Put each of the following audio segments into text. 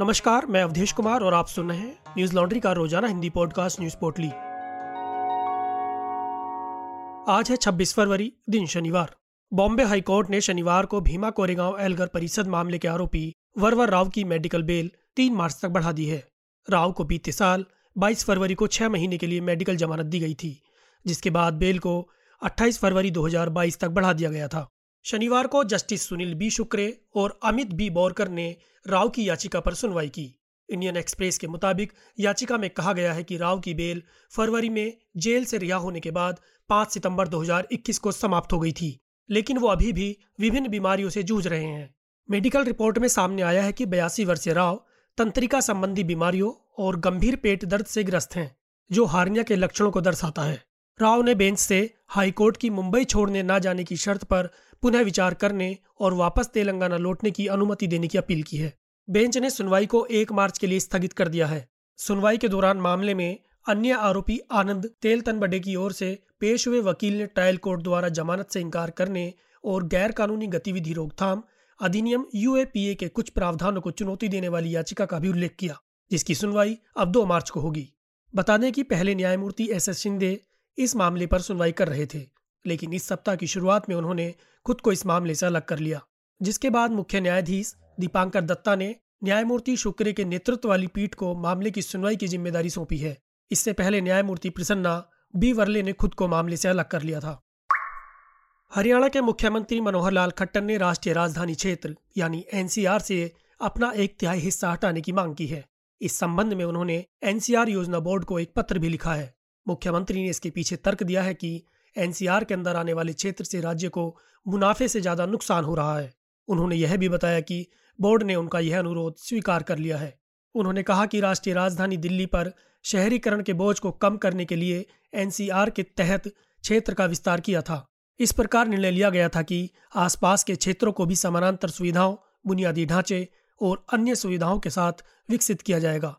नमस्कार, मैं अवधेश कुमार और आप सुन रहे हैं न्यूज़ लॉन्ड्री का रोज़ाना हिंदी पॉडकास्ट न्यूज़ पोर्टली। आज है 26 फरवरी, दिन शनिवार। बॉम्बे हाईकोर्ट ने शनिवार को भीमा कोरेगांव एलगर परिषद मामले के आरोपी वरवर राव की मेडिकल बेल तीन मार्च तक बढ़ा दी है। राव को बीते साल 22 फरवरी को छह महीने के लिए मेडिकल जमानत दी गई थी, जिसके बाद बेल को 28 फरवरी 2022 तक बढ़ा दिया गया था। शनिवार को जस्टिस सुनील बी शुक्रे और अमित बी बोरकर ने राव की याचिका पर सुनवाई की। इंडियन एक्सप्रेस के मुताबिक याचिका में कहा गया है कि राव की बेल फरवरी में जेल से रिहा होने के बाद 5 सितंबर 2021 को समाप्त हो गई थी, लेकिन वो अभी भी विभिन्न बीमारियों से जूझ रहे हैं। मेडिकल रिपोर्ट में सामने आया है कि बयासी वर्षीय राव तंत्रिका संबंधी बीमारियों और गंभीर पेट दर्द से ग्रस्त हैं, जो हार्निया के लक्षणों को दर्शाता है। राव ने बेंच से हाईकोर्ट की मुंबई छोड़ने न जाने की शर्त पर पुनः विचार करने और वापस तेलंगाना लौटने की अनुमति देने की अपील की है। बेंच ने सुनवाई को एक मार्च के लिए स्थगित कर दिया है। सुनवाई के दौरान मामले में अन्य आरोपी आनंद तेल तनबडे की ओर से पेश हुए वकील ने ट्रायल कोर्ट द्वारा जमानत से इनकार करने और गैर कानूनी गतिविधि रोकथाम, अधिनियम यूएपीए के कुछ प्रावधानों को चुनौती देने वाली याचिका का भी उल्लेख किया, जिसकी सुनवाई अब दो मार्च को होगी। बता दें कि पहले न्यायमूर्ति एस एस शिंदे इस मामले पर सुनवाई कर रहे थे, लेकिन इस सप्ताह की शुरुआत में उन्होंने खुद को इस मामले से अलग कर लिया, जिसके बाद मुख्य न्यायाधीश दीपांकर दत्ता ने न्यायमूर्ति शुक्रे के नेतृत्व वाली पीठ को मामले की सुनवाई की ज़िम्मेदारी सौंपी है। इससे पहले न्यायमूर्ति प्रसन्ना बी वर्ले ने खुद को मामले से अलग कर लिया था। हरियाणा के मुख्यमंत्री मनोहर लाल खट्टर ने राष्ट्रीय राजधानी क्षेत्र, यानी एनसीआर से अपना एक तिहाई हिस्सा हटाने की मांग की है। इस संबंध में उन्होंने एनसीआर योजना बोर्ड को एक पत्र भी लिखा है। मुख्यमंत्री ने इसके पीछे तर्क दिया है कि एनसीआर के अंदर आने वाले क्षेत्र से राज्य को मुनाफे से ज़्यादा नुकसान हो रहा है। उन्होंने यह भी बताया कि बोर्ड ने उनका यह अनुरोध स्वीकार कर लिया है। उन्होंने कहा कि राष्ट्रीय राजधानी दिल्ली पर शहरीकरण के बोझ को कम करने के लिए एनसीआर के तहत क्षेत्र का विस्तार किया था। इस प्रकार निर्णय लिया गया था कि आसपास के क्षेत्रों को भी समानांतर सुविधाओं, बुनियादी ढांचे और अन्य सुविधाओं के साथ विकसित किया जाएगा।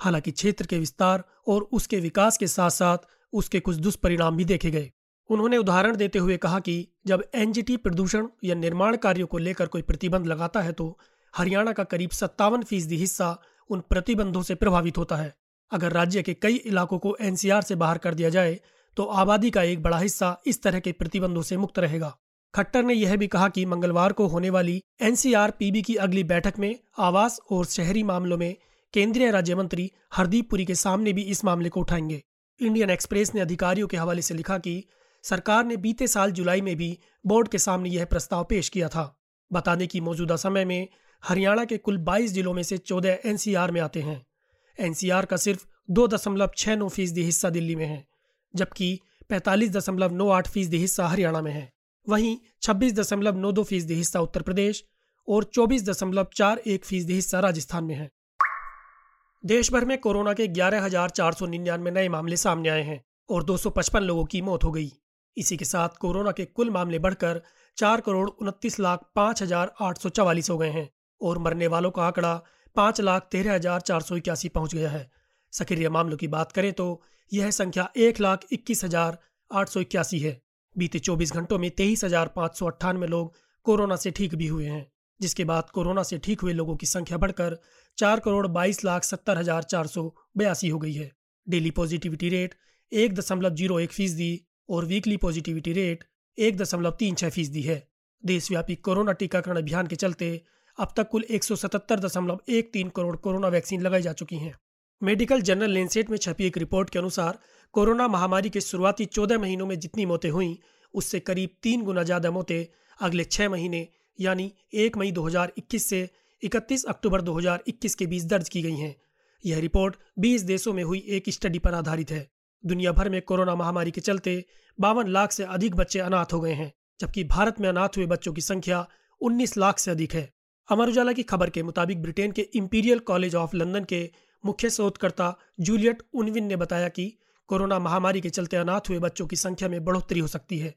हालाँकि क्षेत्र के विस्तार और उसके विकास के साथ साथ उसके कुछ दुष्परिणाम भी देखे गए। उन्होंने उदाहरण देते हुए कहा कि जब एनजीटी प्रदूषण या निर्माण कार्यों को लेकर कोई प्रतिबंध लगाता है तो हरियाणा का करीब सत्तावन फ़ीसदी हिस्सा उन प्रतिबंधों से प्रभावित होता है। अगर राज्य के कई इलाकों को एनसीआर से बाहर कर दिया जाए तो आबादी का एक बड़ा हिस्सा इस तरह के प्रतिबंधों से मुक्त रहेगा। खट्टर ने यह भी कहा कि मंगलवार को होने वाली एनसीआर पीबी की अगली बैठक में आवास और शहरी मामलों में केंद्रीय राज्य मंत्री हरदीप पुरी के सामने भी इस मामले को उठाएँगे। इंडियन एक्सप्रेस ने अधिकारियों के हवाले से लिखा कि सरकार ने बीते साल जुलाई में भी बोर्ड के सामने यह प्रस्ताव पेश किया था। बताने की मौजूदा समय में हरियाणा के कुल 22 जिलों में से 14 एनसीआर में आते हैं। एनसीआर का सिर्फ़ दो दशमलव छह नौ फ़ीसदी हिस्सा दिल्ली में है, जबकि पैंतालीस दशमलव नौ आठ फ़ीसदी हिस्सा हरियाणा में है। वहीं छब्बीस दशमलव नौ दो फ़ीसदी हिस्सा उत्तर प्रदेश और चौबीस दशमलव चार एक फ़ीसदी हिस्सा राजस्थान में है। देश भर में कोरोना के ग्यारह हज़ार चार सौ निन्यानवे नए मामले सामने आए हैं और दो सौ पचपन लोगों की मौत हो गई। इसी के साथ कोरोना के कुल मामले बढ़कर चार करोड़ उनतीस लाख पाँच हज़ार आठ सौ चवालीस हो गए हैं और मरने वालों का आंकड़ा पाँच लाख तेरह हज़ार चार सौ इक्यासी पहुँच गया है। सक्रिय मामलों की बात करें तो यह संख्या एक लाख इक्कीस हज़ार आठ सौ इक्यासी है। बीते चौबीस घंटों में तेईस हज़ार पाँच सौ अट्ठानवे लोग कोरोना से ठीक भी हुए हैं। जिसके बाद कोरोना से ठीक हुए लोगों की संख्या बढ़कर चार करोड़ बाईस लाख सत्तर हज़ार चार सौ बयासी हो गई है। डेली पॉजिटिविटी रेट एक दशमलव ज़ीरो एक फ़ीसदी और वीकली पॉजिटिविटी रेट एक दशमलव तीन छह फ़ीसदी है। देशव्यापी कोरोना टीकाकरण अभियान के चलते अब तक कुल एक सौ सतहत्तर दशमलव एक तीन करोड़ कोरोना वैक्सीन लगाई जा चुकी हैं। मेडिकल जर्नल लेंसेट में छपी एक रिपोर्ट के अनुसार कोरोना महामारी के शुरुआती चौदह महीनों में जितनी मौतें हुई, उससे करीब तीन गुना ज़्यादा मौतें अगले छह महीने यानी एक मई 2021 से 31 अक्टूबर 2021 के बीच दर्ज की गई हैं। यह रिपोर्ट 20 देशों में हुई एक स्टडी पर आधारित है। दुनिया भर में कोरोना महामारी के चलते बावन लाख से अधिक बच्चे अनाथ हो गए हैं, जबकि भारत में अनाथ हुए बच्चों की संख्या 19 लाख से अधिक है। अमर उजाला की खबर के मुताबिक ब्रिटेन के इंपीरियल कॉलेज ऑफ़ लंदन के मुख्य शोधकर्ता जूलियट उनविन ने बताया कि कोरोना महामारी के चलते अनाथ हुए बच्चों की संख्या में बढ़ोतरी हो सकती है।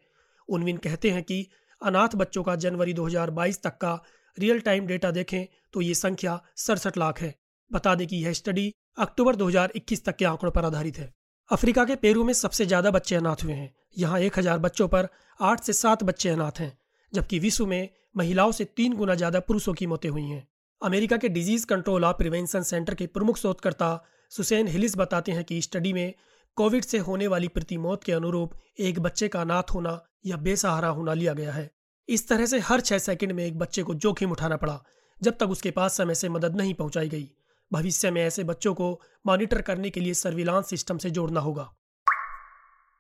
उनविन कहते हैं कि अनाथ बच्चों का जनवरी 2022 तक का रियल टाइम डेटा देखें तो ये संख्या सड़सठ लाख है। बता दें कि यह स्टडी अक्टूबर 2021 तक के आंकड़ों पर आधारित है। अफ्रीका के पेरू में सबसे ज़्यादा बच्चे अनाथ हुए हैं। यहाँ एक हज़ार बच्चों पर आठ से सात बच्चे अनाथ हैं, जबकि विश्व में महिलाओं से तीन गुना ज़्यादा पुरुषों की मौतें हुई हैं। अमेरिका के डिज़ीज़ कंट्रोल और प्रिवेंशन सेंटर के प्रमुख शोधकर्ता सुसैन हिलिस बताते हैं कि स्टडी में कोविड से होने वाली प्रति मौत के अनुरूप एक बच्चे का अनाथ होना या बेसहारा होना लिया गया है। इस तरह से हर छह सेकंड में एक बच्चे को जोखिम उठाना पड़ा, जब तक उसके पास समय से मदद नहीं पहुंचाई गई। भविष्य में ऐसे बच्चों को मॉनिटर करने के लिए सर्विलांस सिस्टम से जोड़ना होगा।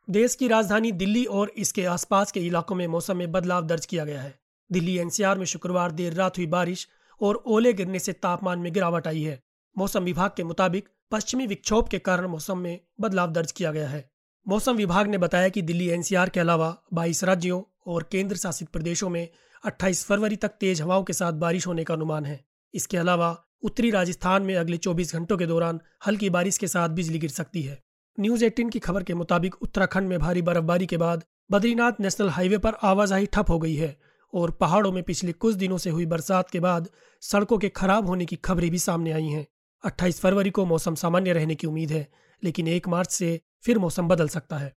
देश की राजधानी दिल्ली और इसके आसपास के इलाकों में मौसम में बदलाव दर्ज किया गया है। दिल्ली एनसीआर में शुक्रवार देर रात हुई बारिश और ओले गिरने से तापमान में गिरावट आई है। मौसम विभाग के मुताबिक पश्चिमी विक्षोभ के कारण मौसम में बदलाव दर्ज किया गया है। मौसम विभाग ने बताया कि दिल्ली एनसीआर के अलावा 22 राज्यों और केंद्र शासित प्रदेशों में 28 फरवरी तक तेज हवाओं के साथ बारिश होने का अनुमान है। इसके अलावा उत्तरी राजस्थान में अगले 24 घंटों के दौरान हल्की बारिश के साथ बिजली गिर सकती है। न्यूज़ एटीन की खबर के मुताबिक उत्तराखंड में भारी बर्फबारी के बाद बद्रीनाथ नेशनल हाईवे पर आवाजाही ठप हो गई है और पहाड़ों में पिछले कुछ दिनों से हुई बरसात के बाद सड़कों के खराब होने की खबरें भी सामने आई हैं। 28 फरवरी को मौसम सामान्य रहने की उम्मीद है, लेकिन एक मार्च से फिर मौसम बदल सकता है।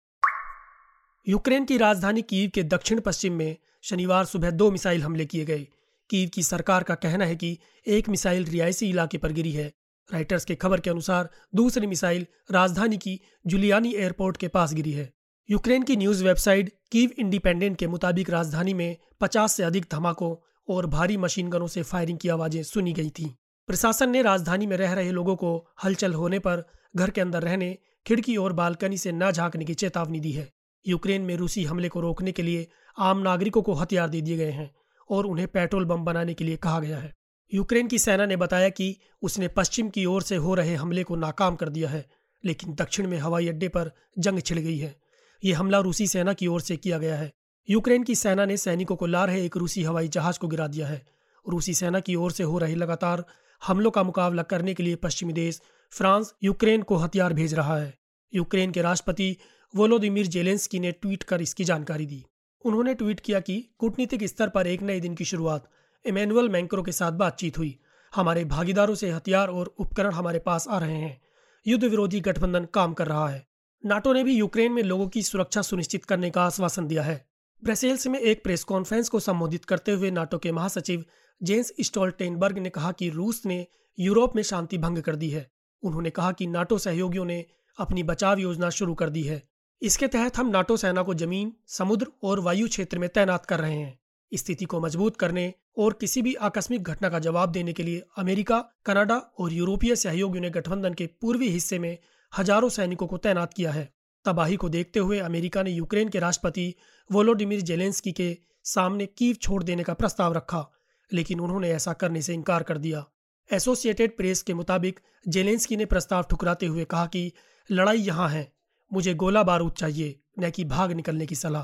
यूक्रेन की राजधानी कीव के दक्षिण पश्चिम में शनिवार सुबह दो मिसाइल हमले किए गए। कीव की सरकार का कहना है कि एक मिसाइल रियायसी इलाके पर गिरी है। राइटर्स के खबर के अनुसार दूसरी मिसाइल राजधानी की जुलियानी एयरपोर्ट के पास गिरी है। यूक्रेन की न्यूज़ वेबसाइट कीव इंडिपेंडेंट के मुताबिक राजधानी में 50 से अधिक धमाकों और भारी मशीन गनों से फायरिंग की आवाज़ें सुनी गई थीं। प्रशासन ने राजधानी में रह रहे लोगों को हलचल होने पर घर के अंदर रहने खिड़की और बालकनी से न झांकने की चेतावनी दी है। यूक्रेन में रूसी हमले को रोकने के लिए आम नागरिकों को हथियार दे दिए गए हैं और उन्हें पेट्रोल बम बनाने के लिए कहा गया है। यूक्रेन की सेना ने बताया कि उसने पश्चिम की ओर से हो रहे हमले को नाकाम कर दिया है, लेकिन दक्षिण में हवाई अड्डे पर जंग छिड़ गई है। ये हमला रूसी सेना की ओर से किया गया है। यूक्रेन की सेना ने सैनिकों को ला रहे एक रूसी हवाई जहाज़ को गिरा दिया है। रूसी सेना की ओर से हो रहे लगातार हमलों का मुकाबला करने के लिए पश्चिमी देश फ्रांस यूक्रेन को हथियार भेज रहा है। यूक्रेन के राष्ट्रपति वोलोदिमिर जेलेंस्की ने ट्वीट कर इसकी जानकारी दी। उन्होंने ट्वीट किया कि कूटनीतिक स्तर पर एक नए दिन की शुरुआत इमैनुअल मैंक्रो के साथ बातचीत हुई। हमारे भागीदारों से हथियार और उपकरण हमारे पास आ रहे हैं। युद्ध विरोधी गठबंधन काम कर रहा है। नाटो ने भी यूक्रेन में लोगों की सुरक्षा सुनिश्चित करने का आश्वासन दिया है। ब्रसेल्स में एक प्रेस कॉन्फ्रेंस को संबोधित करते हुए नाटो के महासचिव जेंस स्टोल्टेनबर्ग ने कहा कि रूस ने यूरोप में शांति भंग कर दी है। उन्होंने कहा कि नाटो सहयोगियों ने अपनी बचाव योजना शुरू कर दी है। इसके तहत हम नाटो सेना को ज़मीन, समुद्र और वायु क्षेत्र में तैनात कर रहे हैं। स्थिति को मज़बूत करने और किसी भी आकस्मिक घटना का जवाब देने के लिए अमेरिका, कनाडा और यूरोपीय सहयोगियों ने गठबंधन के पूर्वी हिस्से में हज़ारों सैनिकों को तैनात किया है। तबाही को देखते हुए अमेरिका ने यूक्रेन के राष्ट्रपति वोलोडिमिर जेलेंस्की के सामने कीव छोड़ देने का प्रस्ताव रखा। लेकिन उन्होंने ऐसा करने से इनकार कर दिया। एसोसिएटेड प्रेस के मुताबिक, जेलेंस्की ने प्रस्ताव ठुकराते हुए कहा कि, लड़ाई यहाँ है, मुझे गोला बारूद चाहिए, न कि भाग निकलने की सलाह।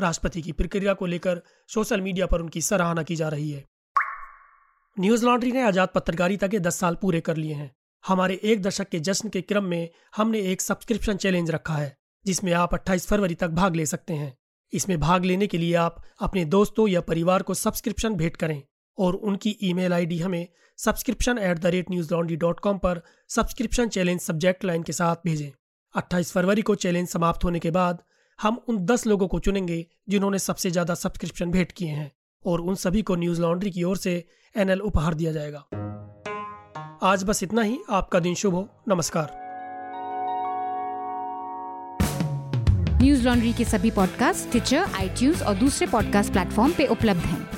राष्ट्रपति की प्रक्रिया को लेकर सोशल मीडिया पर उनकी सराहना की जा रही है। न्यूज़ लॉन्ड्री ने आज़ाद पत्रकारिता के दस साल पूरे कर लिए हैं। हमारे एक दशक के जश्न के क्रम में हमने एक सब्सक्रिप्शन चैलेंज रखा है, जिसमें आप 28 फरवरी तक भाग ले सकते हैं। इसमें भाग लेने के लिए आप अपने दोस्तों या परिवार को सब्सक्रिप्शन भेंट करें। और उनकी ईमेल आईडी हमें subscription at the rate Newslaundry dot com पर सब्सक्रिप्शन चैलेंज सब्जेक्ट लाइन के साथ भेजें। 28 फरवरी को चैलेंज समाप्त होने के बाद हम उन 10 लोगों को चुनेंगे जिन्होंने सबसे ज़्यादा सब्सक्रिप्शन भेंट किए हैं और उन सभी को न्यूज़ लॉन्ड्री की ओर से एनएल उपहार दिया जाएगा। आज बस इतना ही। आपका दिन शुभ हो। नमस्कार। न्यूज़ लॉन्ड्री के सभी पॉडकास्ट ट्विटर आई और दूसरे पॉडकास्ट प्लेटफॉर्म पे उपलब्ध हैं।